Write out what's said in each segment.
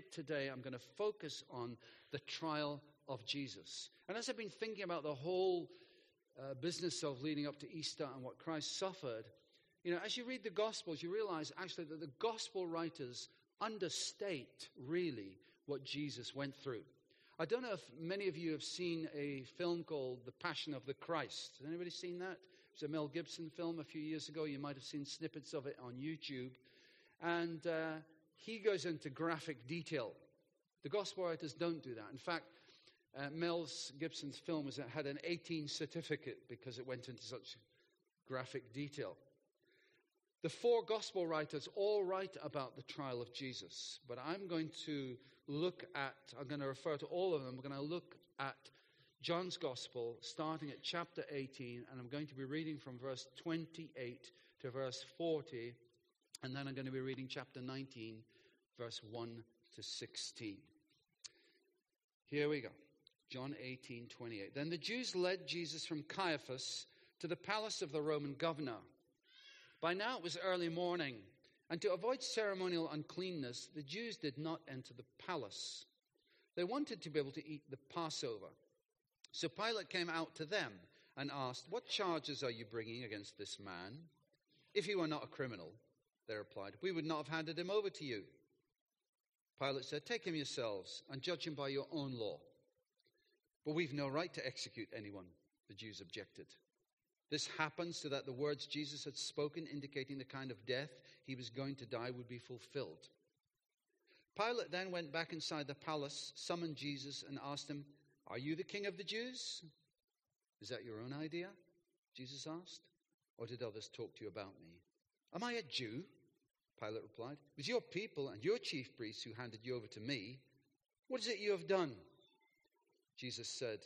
Today am going to focus on the trial of Jesus. And as I've been thinking about the whole uh, business of leading up to Easter and what Christ suffered, you know, as you read the Gospels, you realize actually that the Gospel writers understate really what Jesus went through. I don't know if many of you have seen a film called The Passion of the Christ. Has anybody seen that? It's a Mel Gibson film a few years ago. You might have seen snippets of it on YouTube. And uh, he goes into graphic detail. The gospel writers don't do that. In fact, uh, Mel Gibson's film was, had an 18 certificate because it went into such graphic detail. The four gospel writers all write about the trial of Jesus, but I'm going to look at, I'm going to refer to all of them. We're going to look at John's gospel starting at chapter 18, and I'm going to be reading from verse 28 to verse 40, and then I'm going to be reading chapter 19, verse 1 to 16. Here we go. John 18, 28. Then the Jews led Jesus from Caiaphas to the palace of the Roman governor. By now it was early morning, and to avoid ceremonial uncleanness, the Jews did not enter the palace. They wanted to be able to eat the Passover. So Pilate came out to them and asked, What charges are you bringing against this man? If he were not a criminal, they replied, we would not have handed him over to you. Pilate said, Take him yourselves and judge him by your own law. But we've no right to execute anyone, the Jews objected. This happened so that the words Jesus had spoken, indicating the kind of death he was going to die, would be fulfilled. Pilate then went back inside the palace, summoned Jesus, and asked him, Are you the king of the Jews? Is that your own idea? Jesus asked. Or did others talk to you about me? Am I a Jew? Pilate replied. It was your people and your chief priests who handed you over to me. What is it you have done? Jesus said,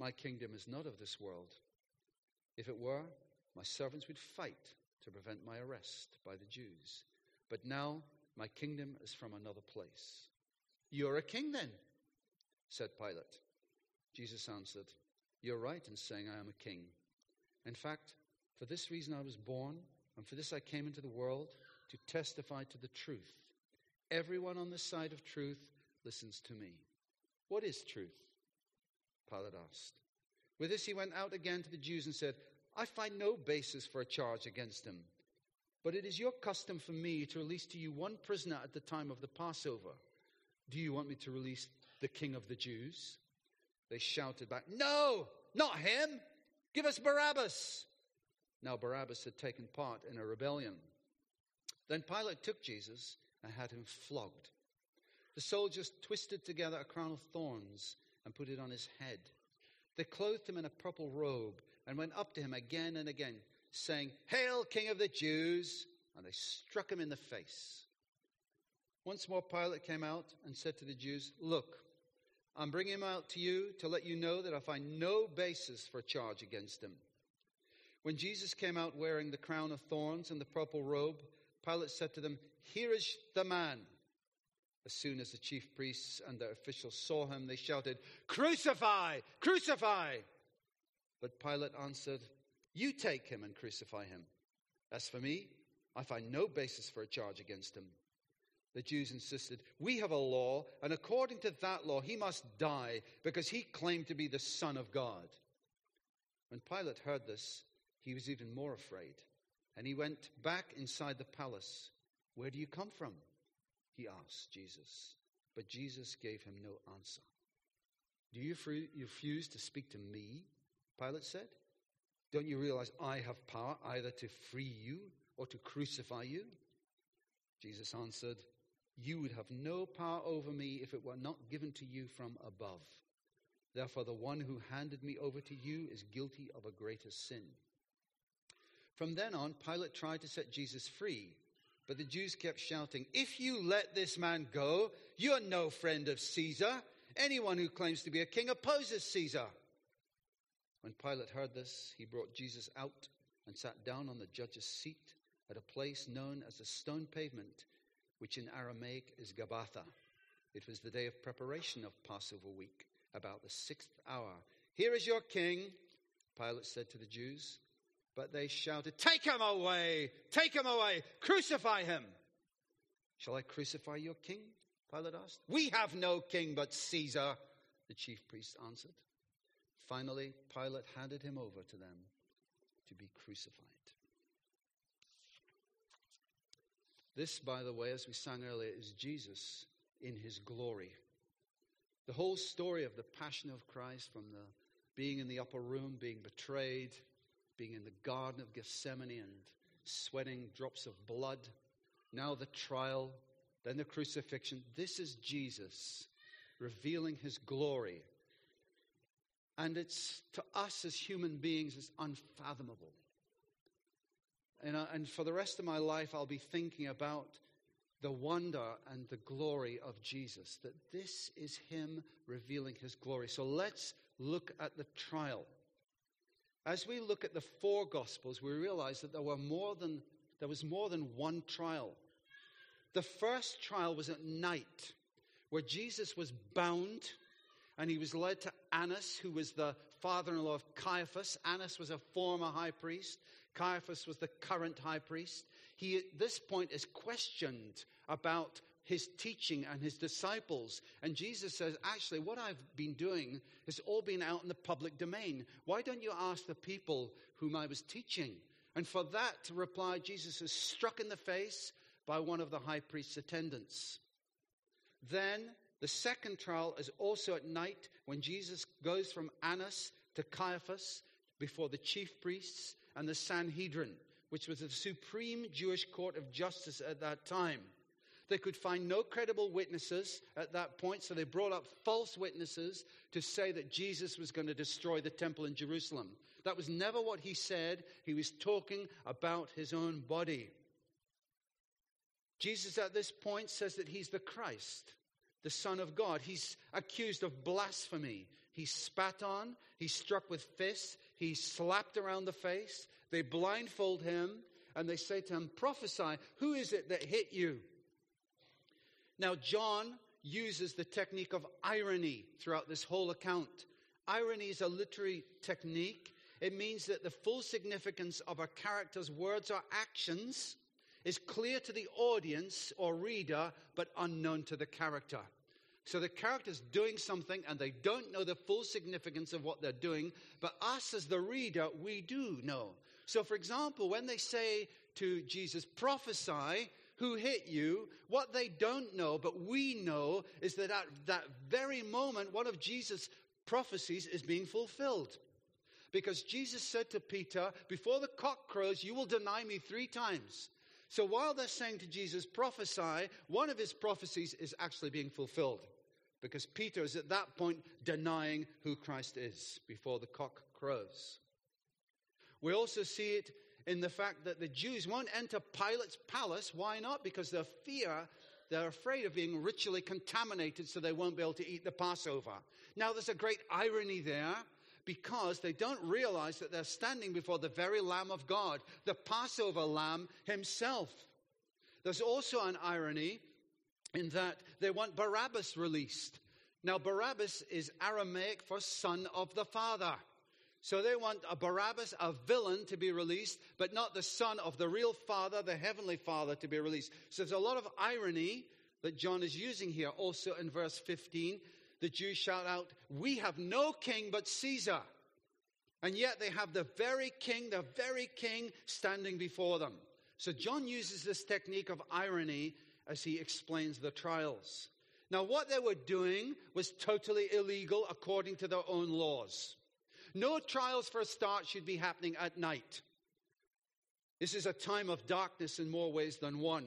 My kingdom is not of this world. If it were, my servants would fight to prevent my arrest by the Jews. But now my kingdom is from another place. You're a king then, said Pilate. Jesus answered, You're right in saying I am a king. In fact, for this reason I was born, and for this I came into the world to testify to the truth. Everyone on the side of truth listens to me. What is truth? Pilate asked. With this, he went out again to the Jews and said, I find no basis for a charge against him. But it is your custom for me to release to you one prisoner at the time of the Passover. Do you want me to release the king of the Jews? They shouted back, No, not him. Give us Barabbas. Now, Barabbas had taken part in a rebellion. Then Pilate took Jesus and had him flogged. The soldiers twisted together a crown of thorns and put it on his head. They clothed him in a purple robe and went up to him again and again, saying, Hail, King of the Jews! And they struck him in the face. Once more, Pilate came out and said to the Jews, Look, I'm bringing him out to you to let you know that I find no basis for charge against him. When Jesus came out wearing the crown of thorns and the purple robe, Pilate said to them, Here is the man. As soon as the chief priests and the officials saw him, they shouted, Crucify! Crucify! But Pilate answered, You take him and crucify him. As for me, I find no basis for a charge against him. The Jews insisted, We have a law, and according to that law, he must die because he claimed to be the Son of God. When Pilate heard this, he was even more afraid, and he went back inside the palace. Where do you come from? he asked Jesus. But Jesus gave him no answer. Do you refuse to speak to me? Pilate said. Don't you realize I have power either to free you or to crucify you? Jesus answered, You would have no power over me if it were not given to you from above. Therefore, the one who handed me over to you is guilty of a greater sin. From then on, Pilate tried to set Jesus free but the Jews kept shouting, If you let this man go, you're no friend of Caesar. Anyone who claims to be a king opposes Caesar. When Pilate heard this, he brought Jesus out and sat down on the judge's seat at a place known as the stone pavement, which in Aramaic is Gabbatha. It was the day of preparation of Passover week, about the sixth hour. Here is your king, Pilate said to the Jews. But they shouted, Take him away! Take him away! Crucify him! Shall I crucify your king? Pilate asked. We have no king but Caesar, the chief priest answered. Finally, Pilate handed him over to them to be crucified. This, by the way, as we sang earlier, is Jesus in his glory. The whole story of the passion of Christ, from the being in the upper room, being betrayed, being in the Garden of Gethsemane and sweating drops of blood, now the trial, then the crucifixion. This is Jesus revealing his glory. And it's to us as human beings, it's unfathomable. And, I, and for the rest of my life, I'll be thinking about the wonder and the glory of Jesus, that this is Him revealing His glory. So let's look at the trial. As we look at the four Gospels, we realize that there, were more than, there was more than one trial. The first trial was at night, where Jesus was bound and he was led to Annas, who was the father in law of Caiaphas. Annas was a former high priest, Caiaphas was the current high priest. He, at this point, is questioned about his teaching and his disciples. And Jesus says, Actually, what I've been doing has all been out in the public domain. Why don't you ask the people whom I was teaching? And for that to reply, Jesus is struck in the face by one of the high priest's attendants. Then the second trial is also at night when Jesus goes from Annas to Caiaphas before the chief priests and the Sanhedrin, which was the supreme Jewish court of justice at that time. They could find no credible witnesses at that point, so they brought up false witnesses to say that Jesus was going to destroy the temple in Jerusalem. That was never what he said. He was talking about his own body. Jesus at this point says that he's the Christ, the Son of God. He's accused of blasphemy. He's spat on, he's struck with fists, he's slapped around the face. They blindfold him and they say to him, Prophesy, who is it that hit you? Now, John uses the technique of irony throughout this whole account. Irony is a literary technique. It means that the full significance of a character's words or actions is clear to the audience or reader, but unknown to the character. So the character's doing something and they don't know the full significance of what they're doing, but us as the reader, we do know. So, for example, when they say to Jesus, prophesy, who hit you, what they don't know, but we know, is that at that very moment, one of Jesus' prophecies is being fulfilled. Because Jesus said to Peter, Before the cock crows, you will deny me three times. So while they're saying to Jesus, prophesy, one of his prophecies is actually being fulfilled. Because Peter is at that point denying who Christ is before the cock crows. We also see it in the fact that the Jews won't enter Pilate's palace. Why not? Because they're fear, they're afraid of being ritually contaminated, so they won't be able to eat the Passover. Now, there's a great irony there because they don't realize that they're standing before the very Lamb of God, the Passover Lamb himself. There's also an irony in that they want Barabbas released. Now, Barabbas is Aramaic for son of the father. So they want a Barabbas, a villain, to be released, but not the son of the real father, the heavenly father, to be released. So there's a lot of irony that John is using here. Also in verse 15, the Jews shout out, We have no king but Caesar. And yet they have the very king, the very king standing before them. So John uses this technique of irony as he explains the trials. Now, what they were doing was totally illegal according to their own laws. No trials for a start should be happening at night. This is a time of darkness in more ways than one.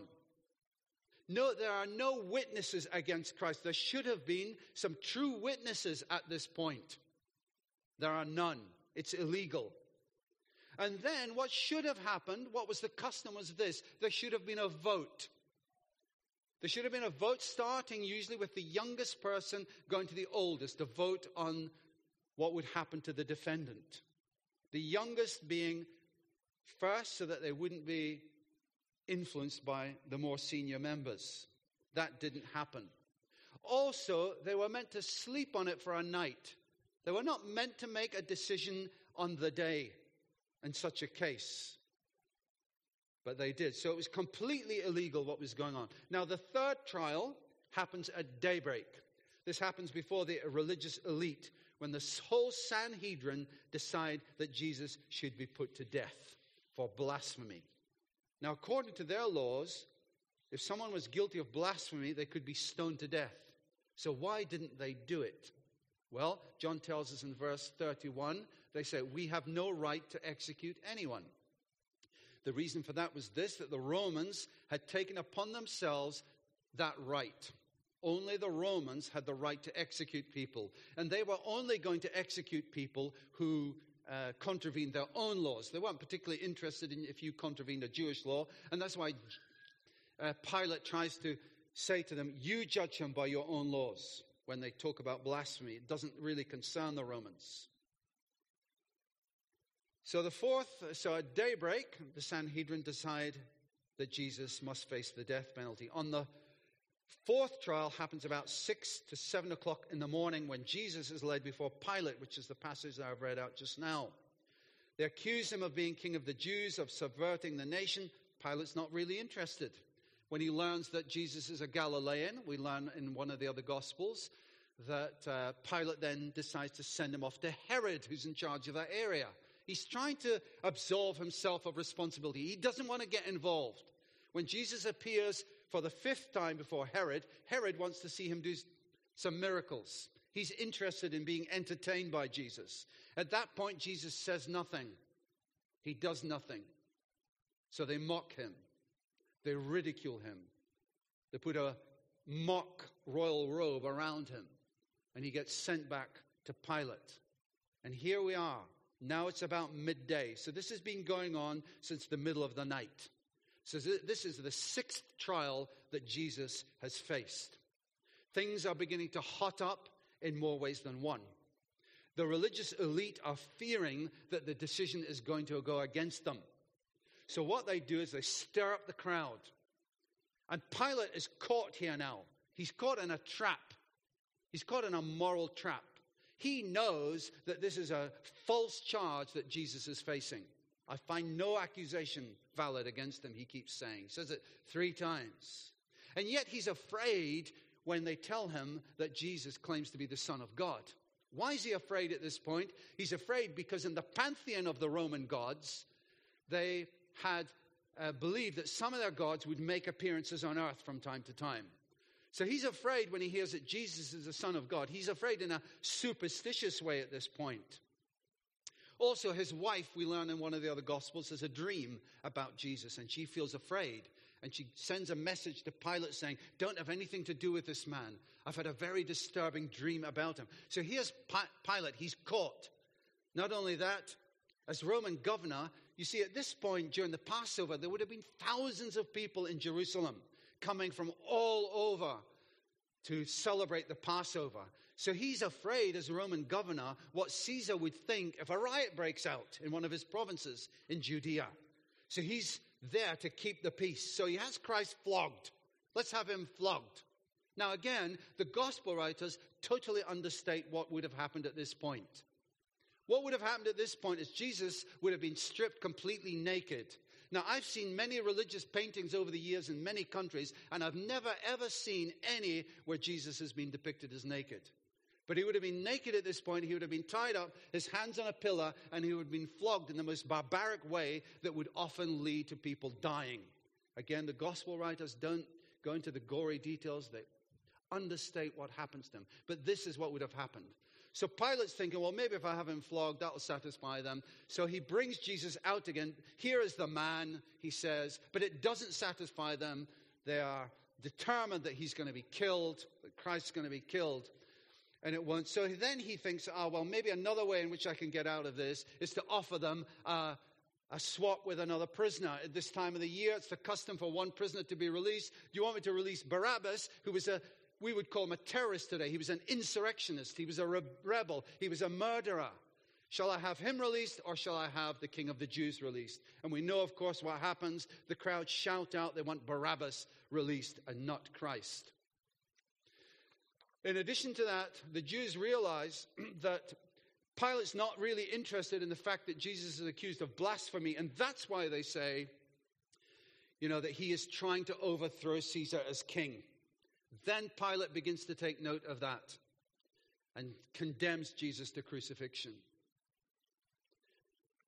No, there are no witnesses against Christ. There should have been some true witnesses at this point. There are none. It's illegal. And then what should have happened, what was the custom was this there should have been a vote. There should have been a vote starting usually with the youngest person going to the oldest, to vote on what would happen to the defendant. The youngest being first so that they wouldn't be influenced by the more senior members. That didn't happen. Also, they were meant to sleep on it for a night. They were not meant to make a decision on the day in such a case. But they did. So it was completely illegal what was going on. Now, the third trial happens at daybreak. This happens before the religious elite when the whole Sanhedrin decide that Jesus should be put to death for blasphemy. Now, according to their laws, if someone was guilty of blasphemy, they could be stoned to death. So, why didn't they do it? Well, John tells us in verse 31 they say, We have no right to execute anyone. The reason for that was this that the Romans had taken upon themselves that right. Only the Romans had the right to execute people. And they were only going to execute people who uh, contravened their own laws. They weren't particularly interested in if you contravened a Jewish law. And that's why uh, Pilate tries to say to them, You judge him by your own laws. When they talk about blasphemy, it doesn't really concern the Romans. So the fourth, so at daybreak, the Sanhedrin decide that Jesus must face the death penalty. On the fourth trial happens about six to seven o'clock in the morning when Jesus is led before Pilate, which is the passage that I've read out just now. They accuse him of being king of the Jews, of subverting the nation. Pilate's not really interested. When he learns that Jesus is a Galilean, we learn in one of the other Gospels that uh, Pilate then decides to send him off to Herod, who's in charge of that area. He's trying to absolve himself of responsibility. He doesn't want to get involved. When Jesus appears for the fifth time before Herod, Herod wants to see him do some miracles. He's interested in being entertained by Jesus. At that point, Jesus says nothing, he does nothing. So they mock him. They ridicule him. They put a mock royal robe around him. And he gets sent back to Pilate. And here we are. Now it's about midday. So this has been going on since the middle of the night. So this is the sixth trial that Jesus has faced. Things are beginning to hot up in more ways than one. The religious elite are fearing that the decision is going to go against them. So what they do is they stir up the crowd. And Pilate is caught here now. He's caught in a trap. He's caught in a moral trap. He knows that this is a false charge that Jesus is facing. I find no accusation valid against him, he keeps saying. Says it three times. And yet he's afraid when they tell him that Jesus claims to be the Son of God. Why is he afraid at this point? He's afraid because in the pantheon of the Roman gods, they had uh, believed that some of their gods would make appearances on earth from time to time. So he's afraid when he hears that Jesus is the Son of God. He's afraid in a superstitious way at this point. Also, his wife, we learn in one of the other Gospels, has a dream about Jesus, and she feels afraid. And she sends a message to Pilate saying, Don't have anything to do with this man. I've had a very disturbing dream about him. So here's Pilate, he's caught. Not only that, as Roman governor, you see, at this point during the Passover, there would have been thousands of people in Jerusalem coming from all over to celebrate the Passover. So he's afraid, as a Roman governor, what Caesar would think if a riot breaks out in one of his provinces in Judea. So he's there to keep the peace. So he has Christ flogged. Let's have him flogged. Now, again, the gospel writers totally understate what would have happened at this point. What would have happened at this point is Jesus would have been stripped completely naked. Now, I've seen many religious paintings over the years in many countries, and I've never ever seen any where Jesus has been depicted as naked. But he would have been naked at this point. He would have been tied up, his hands on a pillar, and he would have been flogged in the most barbaric way that would often lead to people dying. Again, the gospel writers don't go into the gory details, they understate what happens to him. But this is what would have happened. So Pilate's thinking, well, maybe if I have him flogged, that'll satisfy them. So he brings Jesus out again. Here is the man, he says, but it doesn't satisfy them. They are determined that he's going to be killed, that Christ's going to be killed. And it won't. So then he thinks, oh, well, maybe another way in which I can get out of this is to offer them uh, a swap with another prisoner. At this time of the year, it's the custom for one prisoner to be released. Do you want me to release Barabbas, who was a we would call him a terrorist today. He was an insurrectionist. He was a re- rebel. He was a murderer. Shall I have him released or shall I have the king of the Jews released? And we know, of course, what happens. The crowd shout out they want Barabbas released and not Christ. In addition to that, the Jews realize that Pilate's not really interested in the fact that Jesus is accused of blasphemy, and that's why they say, you know, that he is trying to overthrow Caesar as king. Then Pilate begins to take note of that and condemns Jesus to crucifixion.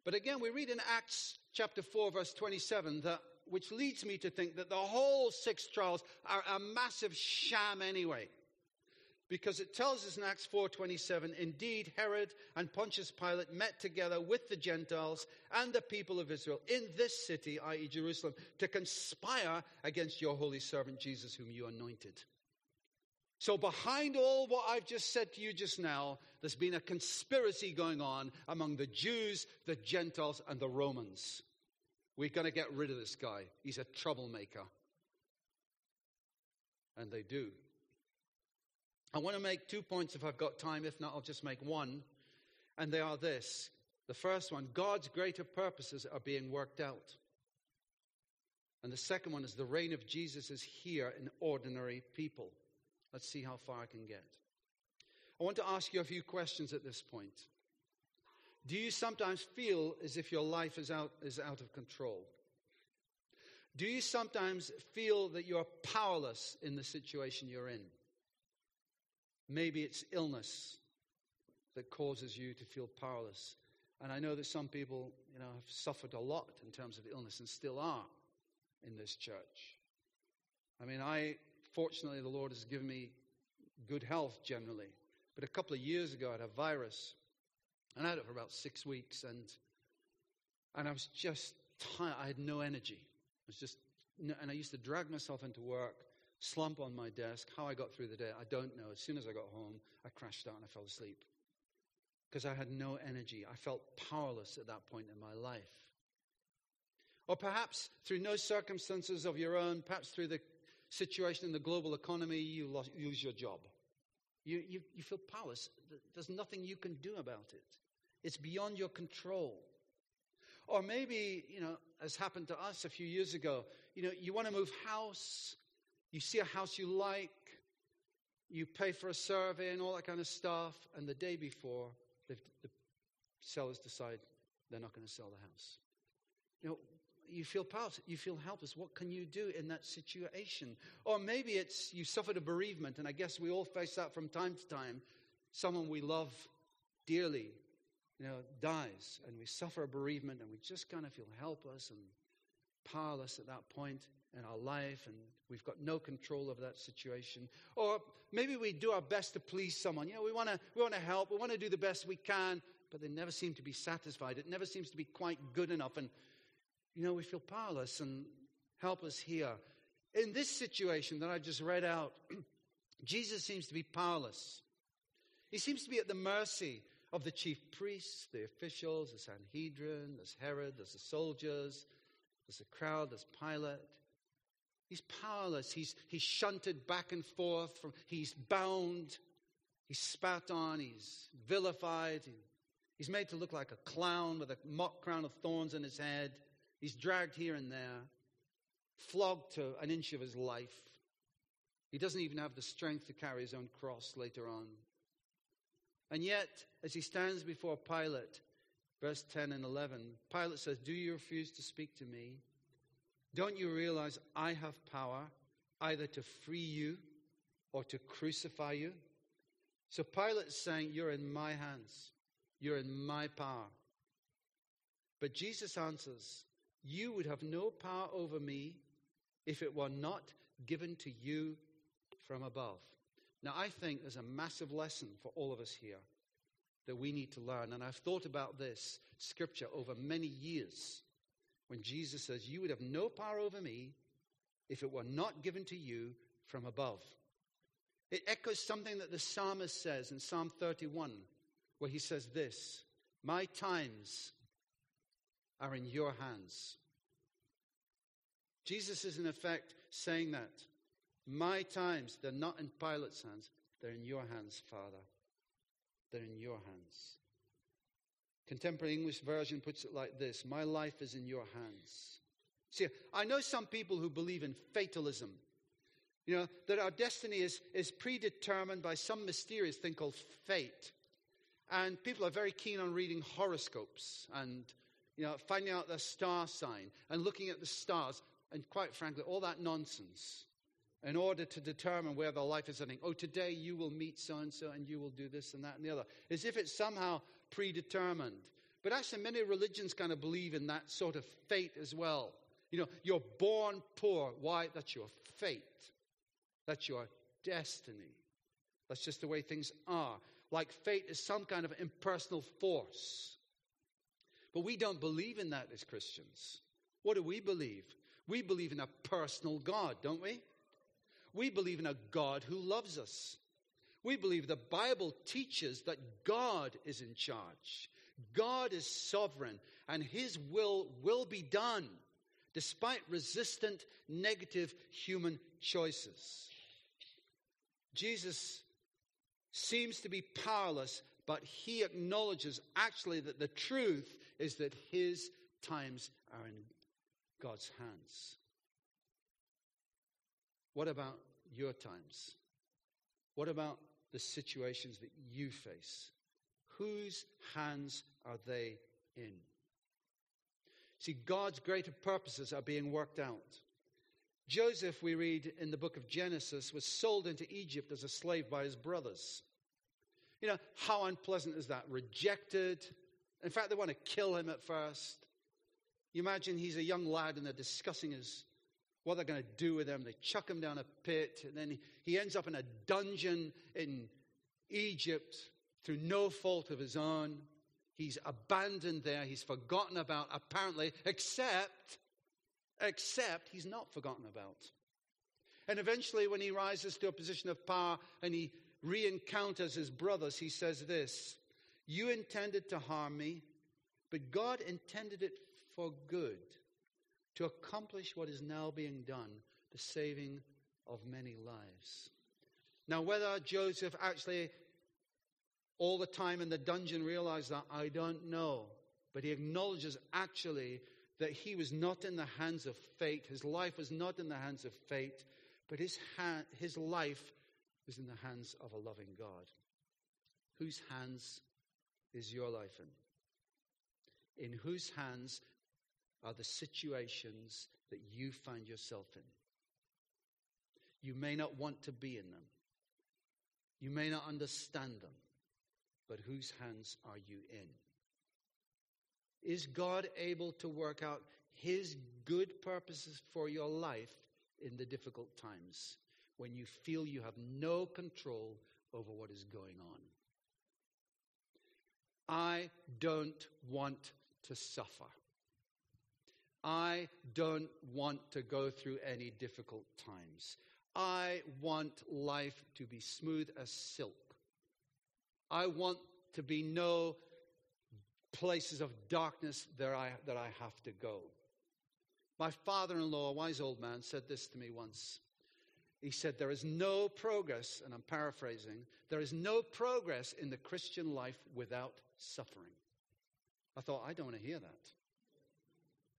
But again, we read in Acts chapter 4, verse 27, that, which leads me to think that the whole six trials are a massive sham anyway. Because it tells us in Acts 4:27, indeed Herod and Pontius Pilate met together with the Gentiles and the people of Israel in this city, i.e. Jerusalem, to conspire against your holy servant Jesus whom you anointed. So, behind all what I've just said to you just now, there's been a conspiracy going on among the Jews, the Gentiles, and the Romans. We're going to get rid of this guy. He's a troublemaker. And they do. I want to make two points if I've got time. If not, I'll just make one. And they are this the first one God's greater purposes are being worked out. And the second one is the reign of Jesus is here in ordinary people. Let's see how far I can get. I want to ask you a few questions at this point. Do you sometimes feel as if your life is out, is out of control? Do you sometimes feel that you're powerless in the situation you're in? Maybe it's illness that causes you to feel powerless. And I know that some people, you know, have suffered a lot in terms of illness and still are in this church. I mean, I fortunately, the Lord has given me good health generally. But a couple of years ago, I had a virus, and I had it for about six weeks, and and I was just tired. I had no energy. I was just, and I used to drag myself into work, slump on my desk. How I got through the day, I don't know. As soon as I got home, I crashed out and I fell asleep because I had no energy. I felt powerless at that point in my life. Or perhaps through no circumstances of your own, perhaps through the situation in the global economy, you lose your job. You, you, you feel powerless. There's nothing you can do about it. It's beyond your control. Or maybe, you know, as happened to us a few years ago, you know, you want to move house, you see a house you like, you pay for a survey and all that kind of stuff, and the day before, the sellers decide they're not going to sell the house. You know, you feel powerless, you feel helpless. What can you do in that situation? Or maybe it's you suffered a bereavement, and I guess we all face that from time to time. Someone we love dearly, you know, dies, and we suffer a bereavement, and we just kind of feel helpless and powerless at that point in our life, and we've got no control of that situation. Or maybe we do our best to please someone. You know, we want to we want to help, we want to do the best we can, but they never seem to be satisfied. It never seems to be quite good enough, and you know, we feel powerless and helpless here. In this situation that I just read out, Jesus seems to be powerless. He seems to be at the mercy of the chief priests, the officials, the Sanhedrin, there's Herod, there's the soldiers, there's a crowd, there's Pilate. He's powerless. He's, he's shunted back and forth. From, he's bound. He's spat on. He's vilified. He, he's made to look like a clown with a mock crown of thorns on his head. He's dragged here and there, flogged to an inch of his life. He doesn't even have the strength to carry his own cross later on. And yet, as he stands before Pilate, verse 10 and 11, Pilate says, Do you refuse to speak to me? Don't you realize I have power either to free you or to crucify you? So Pilate is saying, You're in my hands, you're in my power. But Jesus answers, you would have no power over me if it were not given to you from above. Now, I think there's a massive lesson for all of us here that we need to learn. And I've thought about this scripture over many years when Jesus says, You would have no power over me if it were not given to you from above. It echoes something that the psalmist says in Psalm 31, where he says this My times are in your hands. Jesus is, in effect, saying that. My times, they're not in Pilate's hands, they're in your hands, Father. They're in your hands. Contemporary English version puts it like this My life is in your hands. See, I know some people who believe in fatalism. You know, that our destiny is, is predetermined by some mysterious thing called fate. And people are very keen on reading horoscopes and you know, finding out the star sign and looking at the stars, and quite frankly, all that nonsense in order to determine where their life is heading. Oh, today you will meet so and so, and you will do this and that and the other, as if it's somehow predetermined. But actually, many religions kind of believe in that sort of fate as well. You know, you're born poor. Why? That's your fate. That's your destiny. That's just the way things are. Like fate is some kind of impersonal force. But we don't believe in that as Christians. What do we believe? We believe in a personal God, don't we? We believe in a God who loves us. We believe the Bible teaches that God is in charge. God is sovereign and his will will be done despite resistant negative human choices. Jesus seems to be powerless, but he acknowledges actually that the truth is that his times are in God's hands. What about your times? What about the situations that you face? Whose hands are they in? See, God's greater purposes are being worked out. Joseph, we read in the book of Genesis, was sold into Egypt as a slave by his brothers. You know, how unpleasant is that? Rejected. In fact, they want to kill him at first. You imagine he's a young lad and they're discussing his what they're going to do with him. They chuck him down a pit, and then he ends up in a dungeon in Egypt through no fault of his own. He's abandoned there. He's forgotten about, apparently, except, except he's not forgotten about. And eventually, when he rises to a position of power and he re encounters his brothers, he says this You intended to harm me, but God intended it for good to accomplish what is now being done, the saving of many lives. Now, whether Joseph actually all the time in the dungeon realized that, I don't know. But he acknowledges actually that he was not in the hands of fate. His life was not in the hands of fate, but his, hand, his life was in the hands of a loving God. Whose hands is your life in? In whose hands are the situations that you find yourself in. You may not want to be in them. You may not understand them, but whose hands are you in? Is God able to work out his good purposes for your life in the difficult times when you feel you have no control over what is going on? I don't want to suffer. I don't want to go through any difficult times. I want life to be smooth as silk. I want to be no places of darkness that I, that I have to go. My father in law, a wise old man, said this to me once. He said, There is no progress, and I'm paraphrasing, there is no progress in the Christian life without suffering. I thought, I don't want to hear that.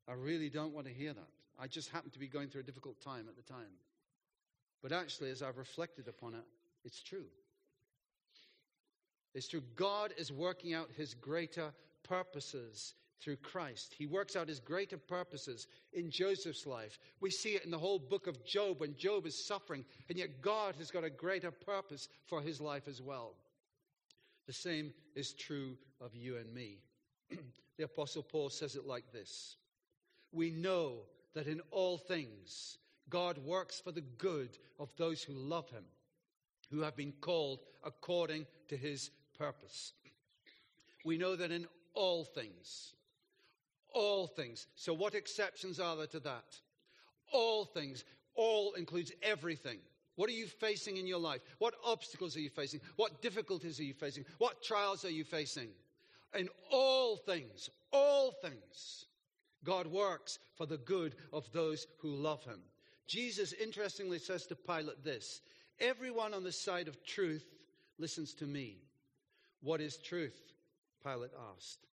I really don't want to hear that. I just happen to be going through a difficult time at the time. But actually, as I've reflected upon it, it's true. It's true. God is working out his greater purposes through Christ. He works out his greater purposes in Joseph's life. We see it in the whole book of Job when Job is suffering, and yet God has got a greater purpose for his life as well. The same is true of you and me. the Apostle Paul says it like this we know that in all things God works for the good of those who love him, who have been called according to his purpose. We know that in all things, all things. So, what exceptions are there to that? All things. All includes everything. What are you facing in your life? What obstacles are you facing? What difficulties are you facing? What trials are you facing? In all things, all things, God works for the good of those who love him. Jesus interestingly says to Pilate this Everyone on the side of truth listens to me. What is truth? Pilate asked.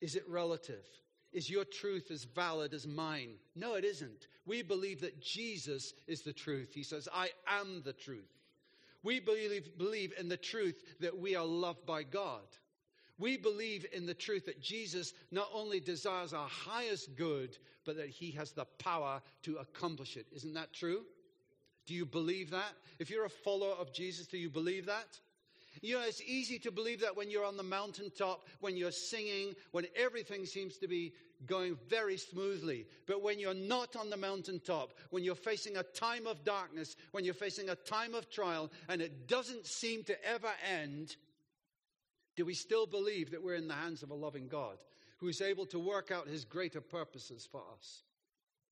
Is it relative? Is your truth as valid as mine? No, it isn't. We believe that Jesus is the truth. He says, I am the truth. We believe, believe in the truth that we are loved by God. We believe in the truth that Jesus not only desires our highest good, but that he has the power to accomplish it. Isn't that true? Do you believe that? If you're a follower of Jesus, do you believe that? You know, it's easy to believe that when you're on the mountaintop, when you're singing, when everything seems to be going very smoothly. But when you're not on the mountaintop, when you're facing a time of darkness, when you're facing a time of trial, and it doesn't seem to ever end, do we still believe that we're in the hands of a loving God who is able to work out his greater purposes for us?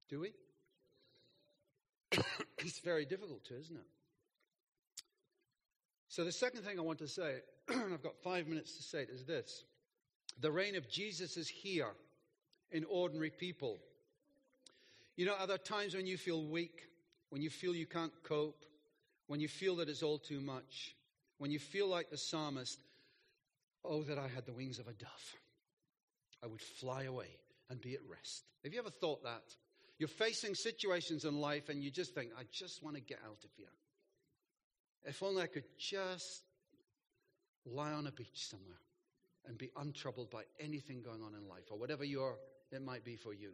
Do we? it's very difficult to, isn't it? So, the second thing I want to say, and I've got five minutes to say it, is this the reign of Jesus is here in ordinary people. You know, are there times when you feel weak, when you feel you can't cope, when you feel that it's all too much, when you feel like the psalmist, oh, that I had the wings of a dove. I would fly away and be at rest. Have you ever thought that? You're facing situations in life and you just think, I just want to get out of here. If only I could just lie on a beach somewhere and be untroubled by anything going on in life or whatever your it might be for you.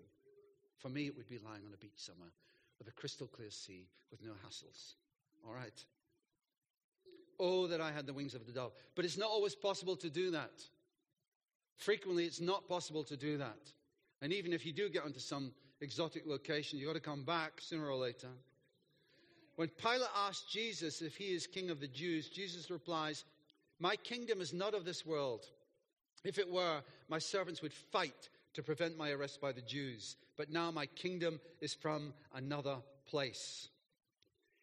For me, it would be lying on a beach somewhere with a crystal clear sea with no hassles. All right. Oh, that I had the wings of the dove. But it's not always possible to do that. Frequently, it's not possible to do that. And even if you do get onto some exotic location, you've got to come back sooner or later. When Pilate asked Jesus if he is king of the Jews, Jesus replies, My kingdom is not of this world. If it were, my servants would fight to prevent my arrest by the Jews. But now my kingdom is from another place.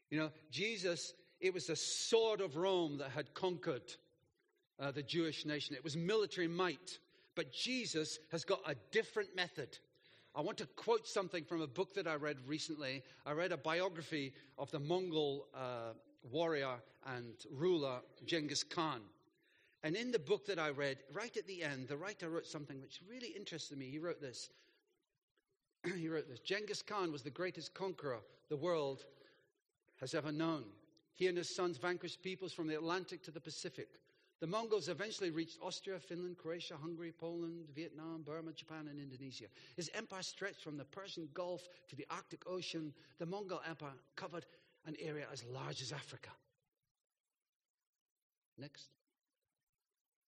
You know, Jesus, it was the sword of Rome that had conquered uh, the Jewish nation, it was military might. But Jesus has got a different method. I want to quote something from a book that I read recently. I read a biography of the Mongol uh, warrior and ruler Genghis Khan. And in the book that I read, right at the end, the writer wrote something which really interested me. He wrote this. he wrote this Genghis Khan was the greatest conqueror the world has ever known. He and his sons vanquished peoples from the Atlantic to the Pacific. The Mongols eventually reached Austria, Finland, Croatia, Hungary, Poland, Vietnam, Burma, Japan, and Indonesia. His empire stretched from the Persian Gulf to the Arctic Ocean. The Mongol Empire covered an area as large as Africa. Next.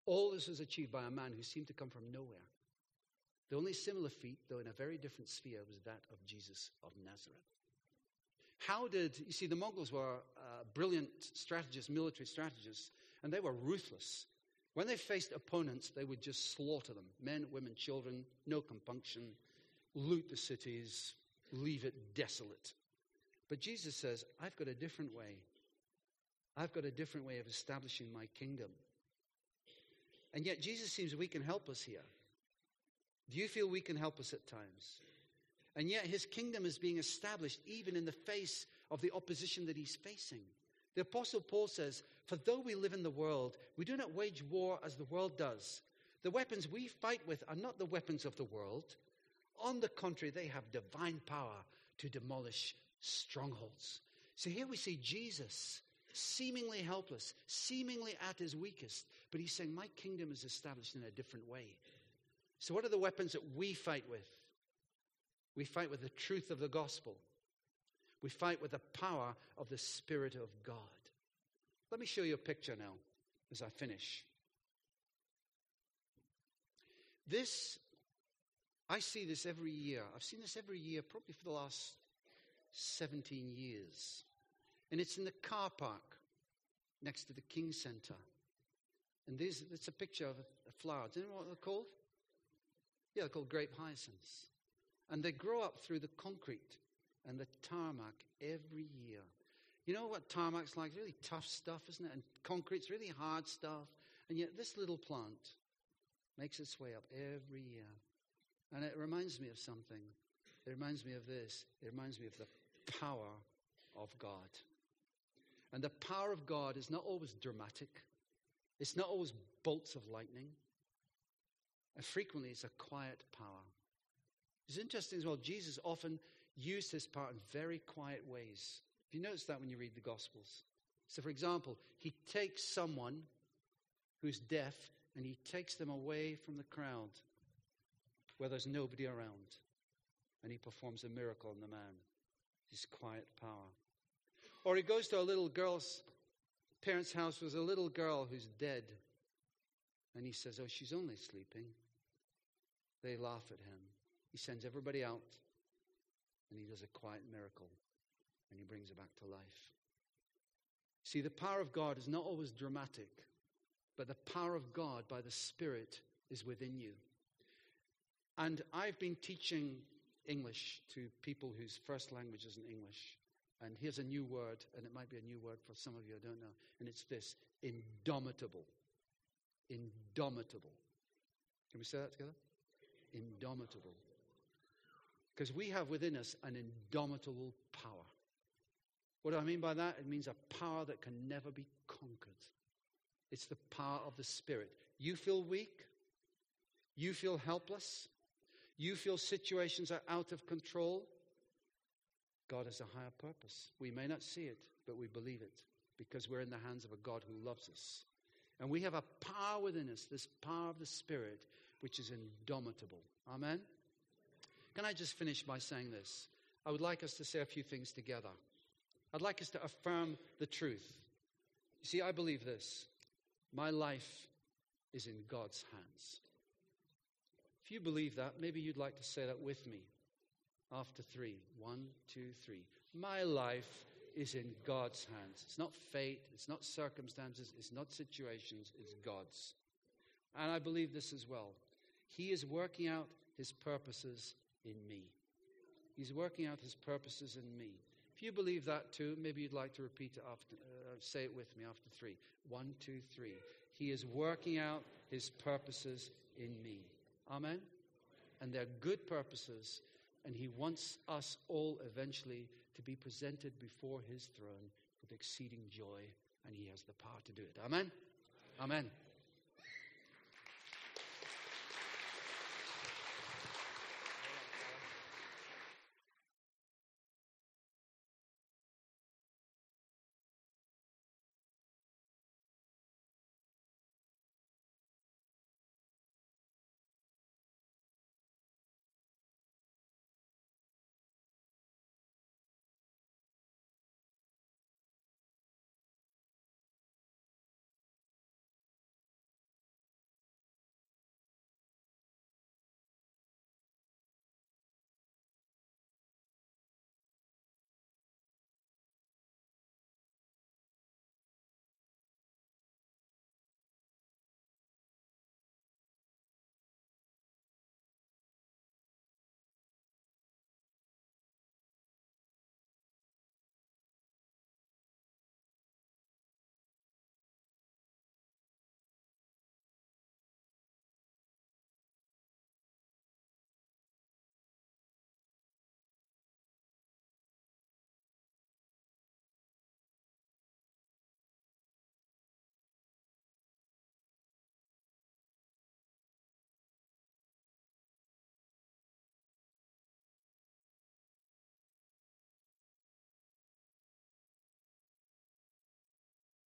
All this was achieved by a man who seemed to come from nowhere. The only similar feat, though in a very different sphere, was that of Jesus of Nazareth. How did, you see, the Mongols were uh, brilliant strategists, military strategists, and they were ruthless. When they faced opponents, they would just slaughter them men, women, children, no compunction, loot the cities, leave it desolate. But Jesus says, I've got a different way. I've got a different way of establishing my kingdom. And yet, Jesus seems we can help us here. Do you feel we can help us at times? And yet, his kingdom is being established even in the face of the opposition that he's facing. The Apostle Paul says, For though we live in the world, we do not wage war as the world does. The weapons we fight with are not the weapons of the world. On the contrary, they have divine power to demolish strongholds. So here we see Jesus seemingly helpless, seemingly at his weakest, but he's saying, My kingdom is established in a different way. So, what are the weapons that we fight with? We fight with the truth of the gospel. We fight with the power of the Spirit of God. Let me show you a picture now as I finish. This, I see this every year. I've seen this every year, probably for the last 17 years. And it's in the car park next to the King Center. And this, it's a picture of a, flower. Do you know what they're called? Yeah, they're called grape hyacinths. And they grow up through the concrete and the tarmac every year. You know what tarmac's like? It's Really tough stuff, isn't it? And concrete's really hard stuff. And yet this little plant makes its way up every year. And it reminds me of something. It reminds me of this. It reminds me of the power of God. And the power of God is not always dramatic, it's not always bolts of lightning. And frequently, it's a quiet power. It's interesting as well, Jesus often used this power in very quiet ways. You notice that when you read the Gospels. So, for example, he takes someone who's deaf and he takes them away from the crowd where there's nobody around. And he performs a miracle on the man. His quiet power. Or he goes to a little girl's parents' house with a little girl who's dead. And he says, Oh, she's only sleeping. They laugh at him. He sends everybody out and he does a quiet miracle and he brings her back to life. See, the power of God is not always dramatic, but the power of God by the Spirit is within you. And I've been teaching English to people whose first language isn't English. And here's a new word, and it might be a new word for some of you, I don't know. And it's this indomitable. Indomitable. Can we say that together? Indomitable. Because we have within us an indomitable power. What do I mean by that? It means a power that can never be conquered. It's the power of the Spirit. You feel weak. You feel helpless. You feel situations are out of control. God has a higher purpose. We may not see it, but we believe it because we're in the hands of a God who loves us. And we have a power within us, this power of the Spirit, which is indomitable. Amen? Can I just finish by saying this? I would like us to say a few things together. I'd like us to affirm the truth. You see, I believe this my life is in God's hands. If you believe that, maybe you'd like to say that with me after three. One, two, three. My life is in God's hands. It's not fate, it's not circumstances, it's not situations, it's God's. And I believe this as well. He is working out his purposes in me. He's working out his purposes in me. If you believe that too, maybe you'd like to repeat it after, uh, say it with me after three. One, two, three. He is working out his purposes in me. Amen? And they're good purposes, and he wants us all eventually to be presented before his throne with exceeding joy, and he has the power to do it. Amen? Amen.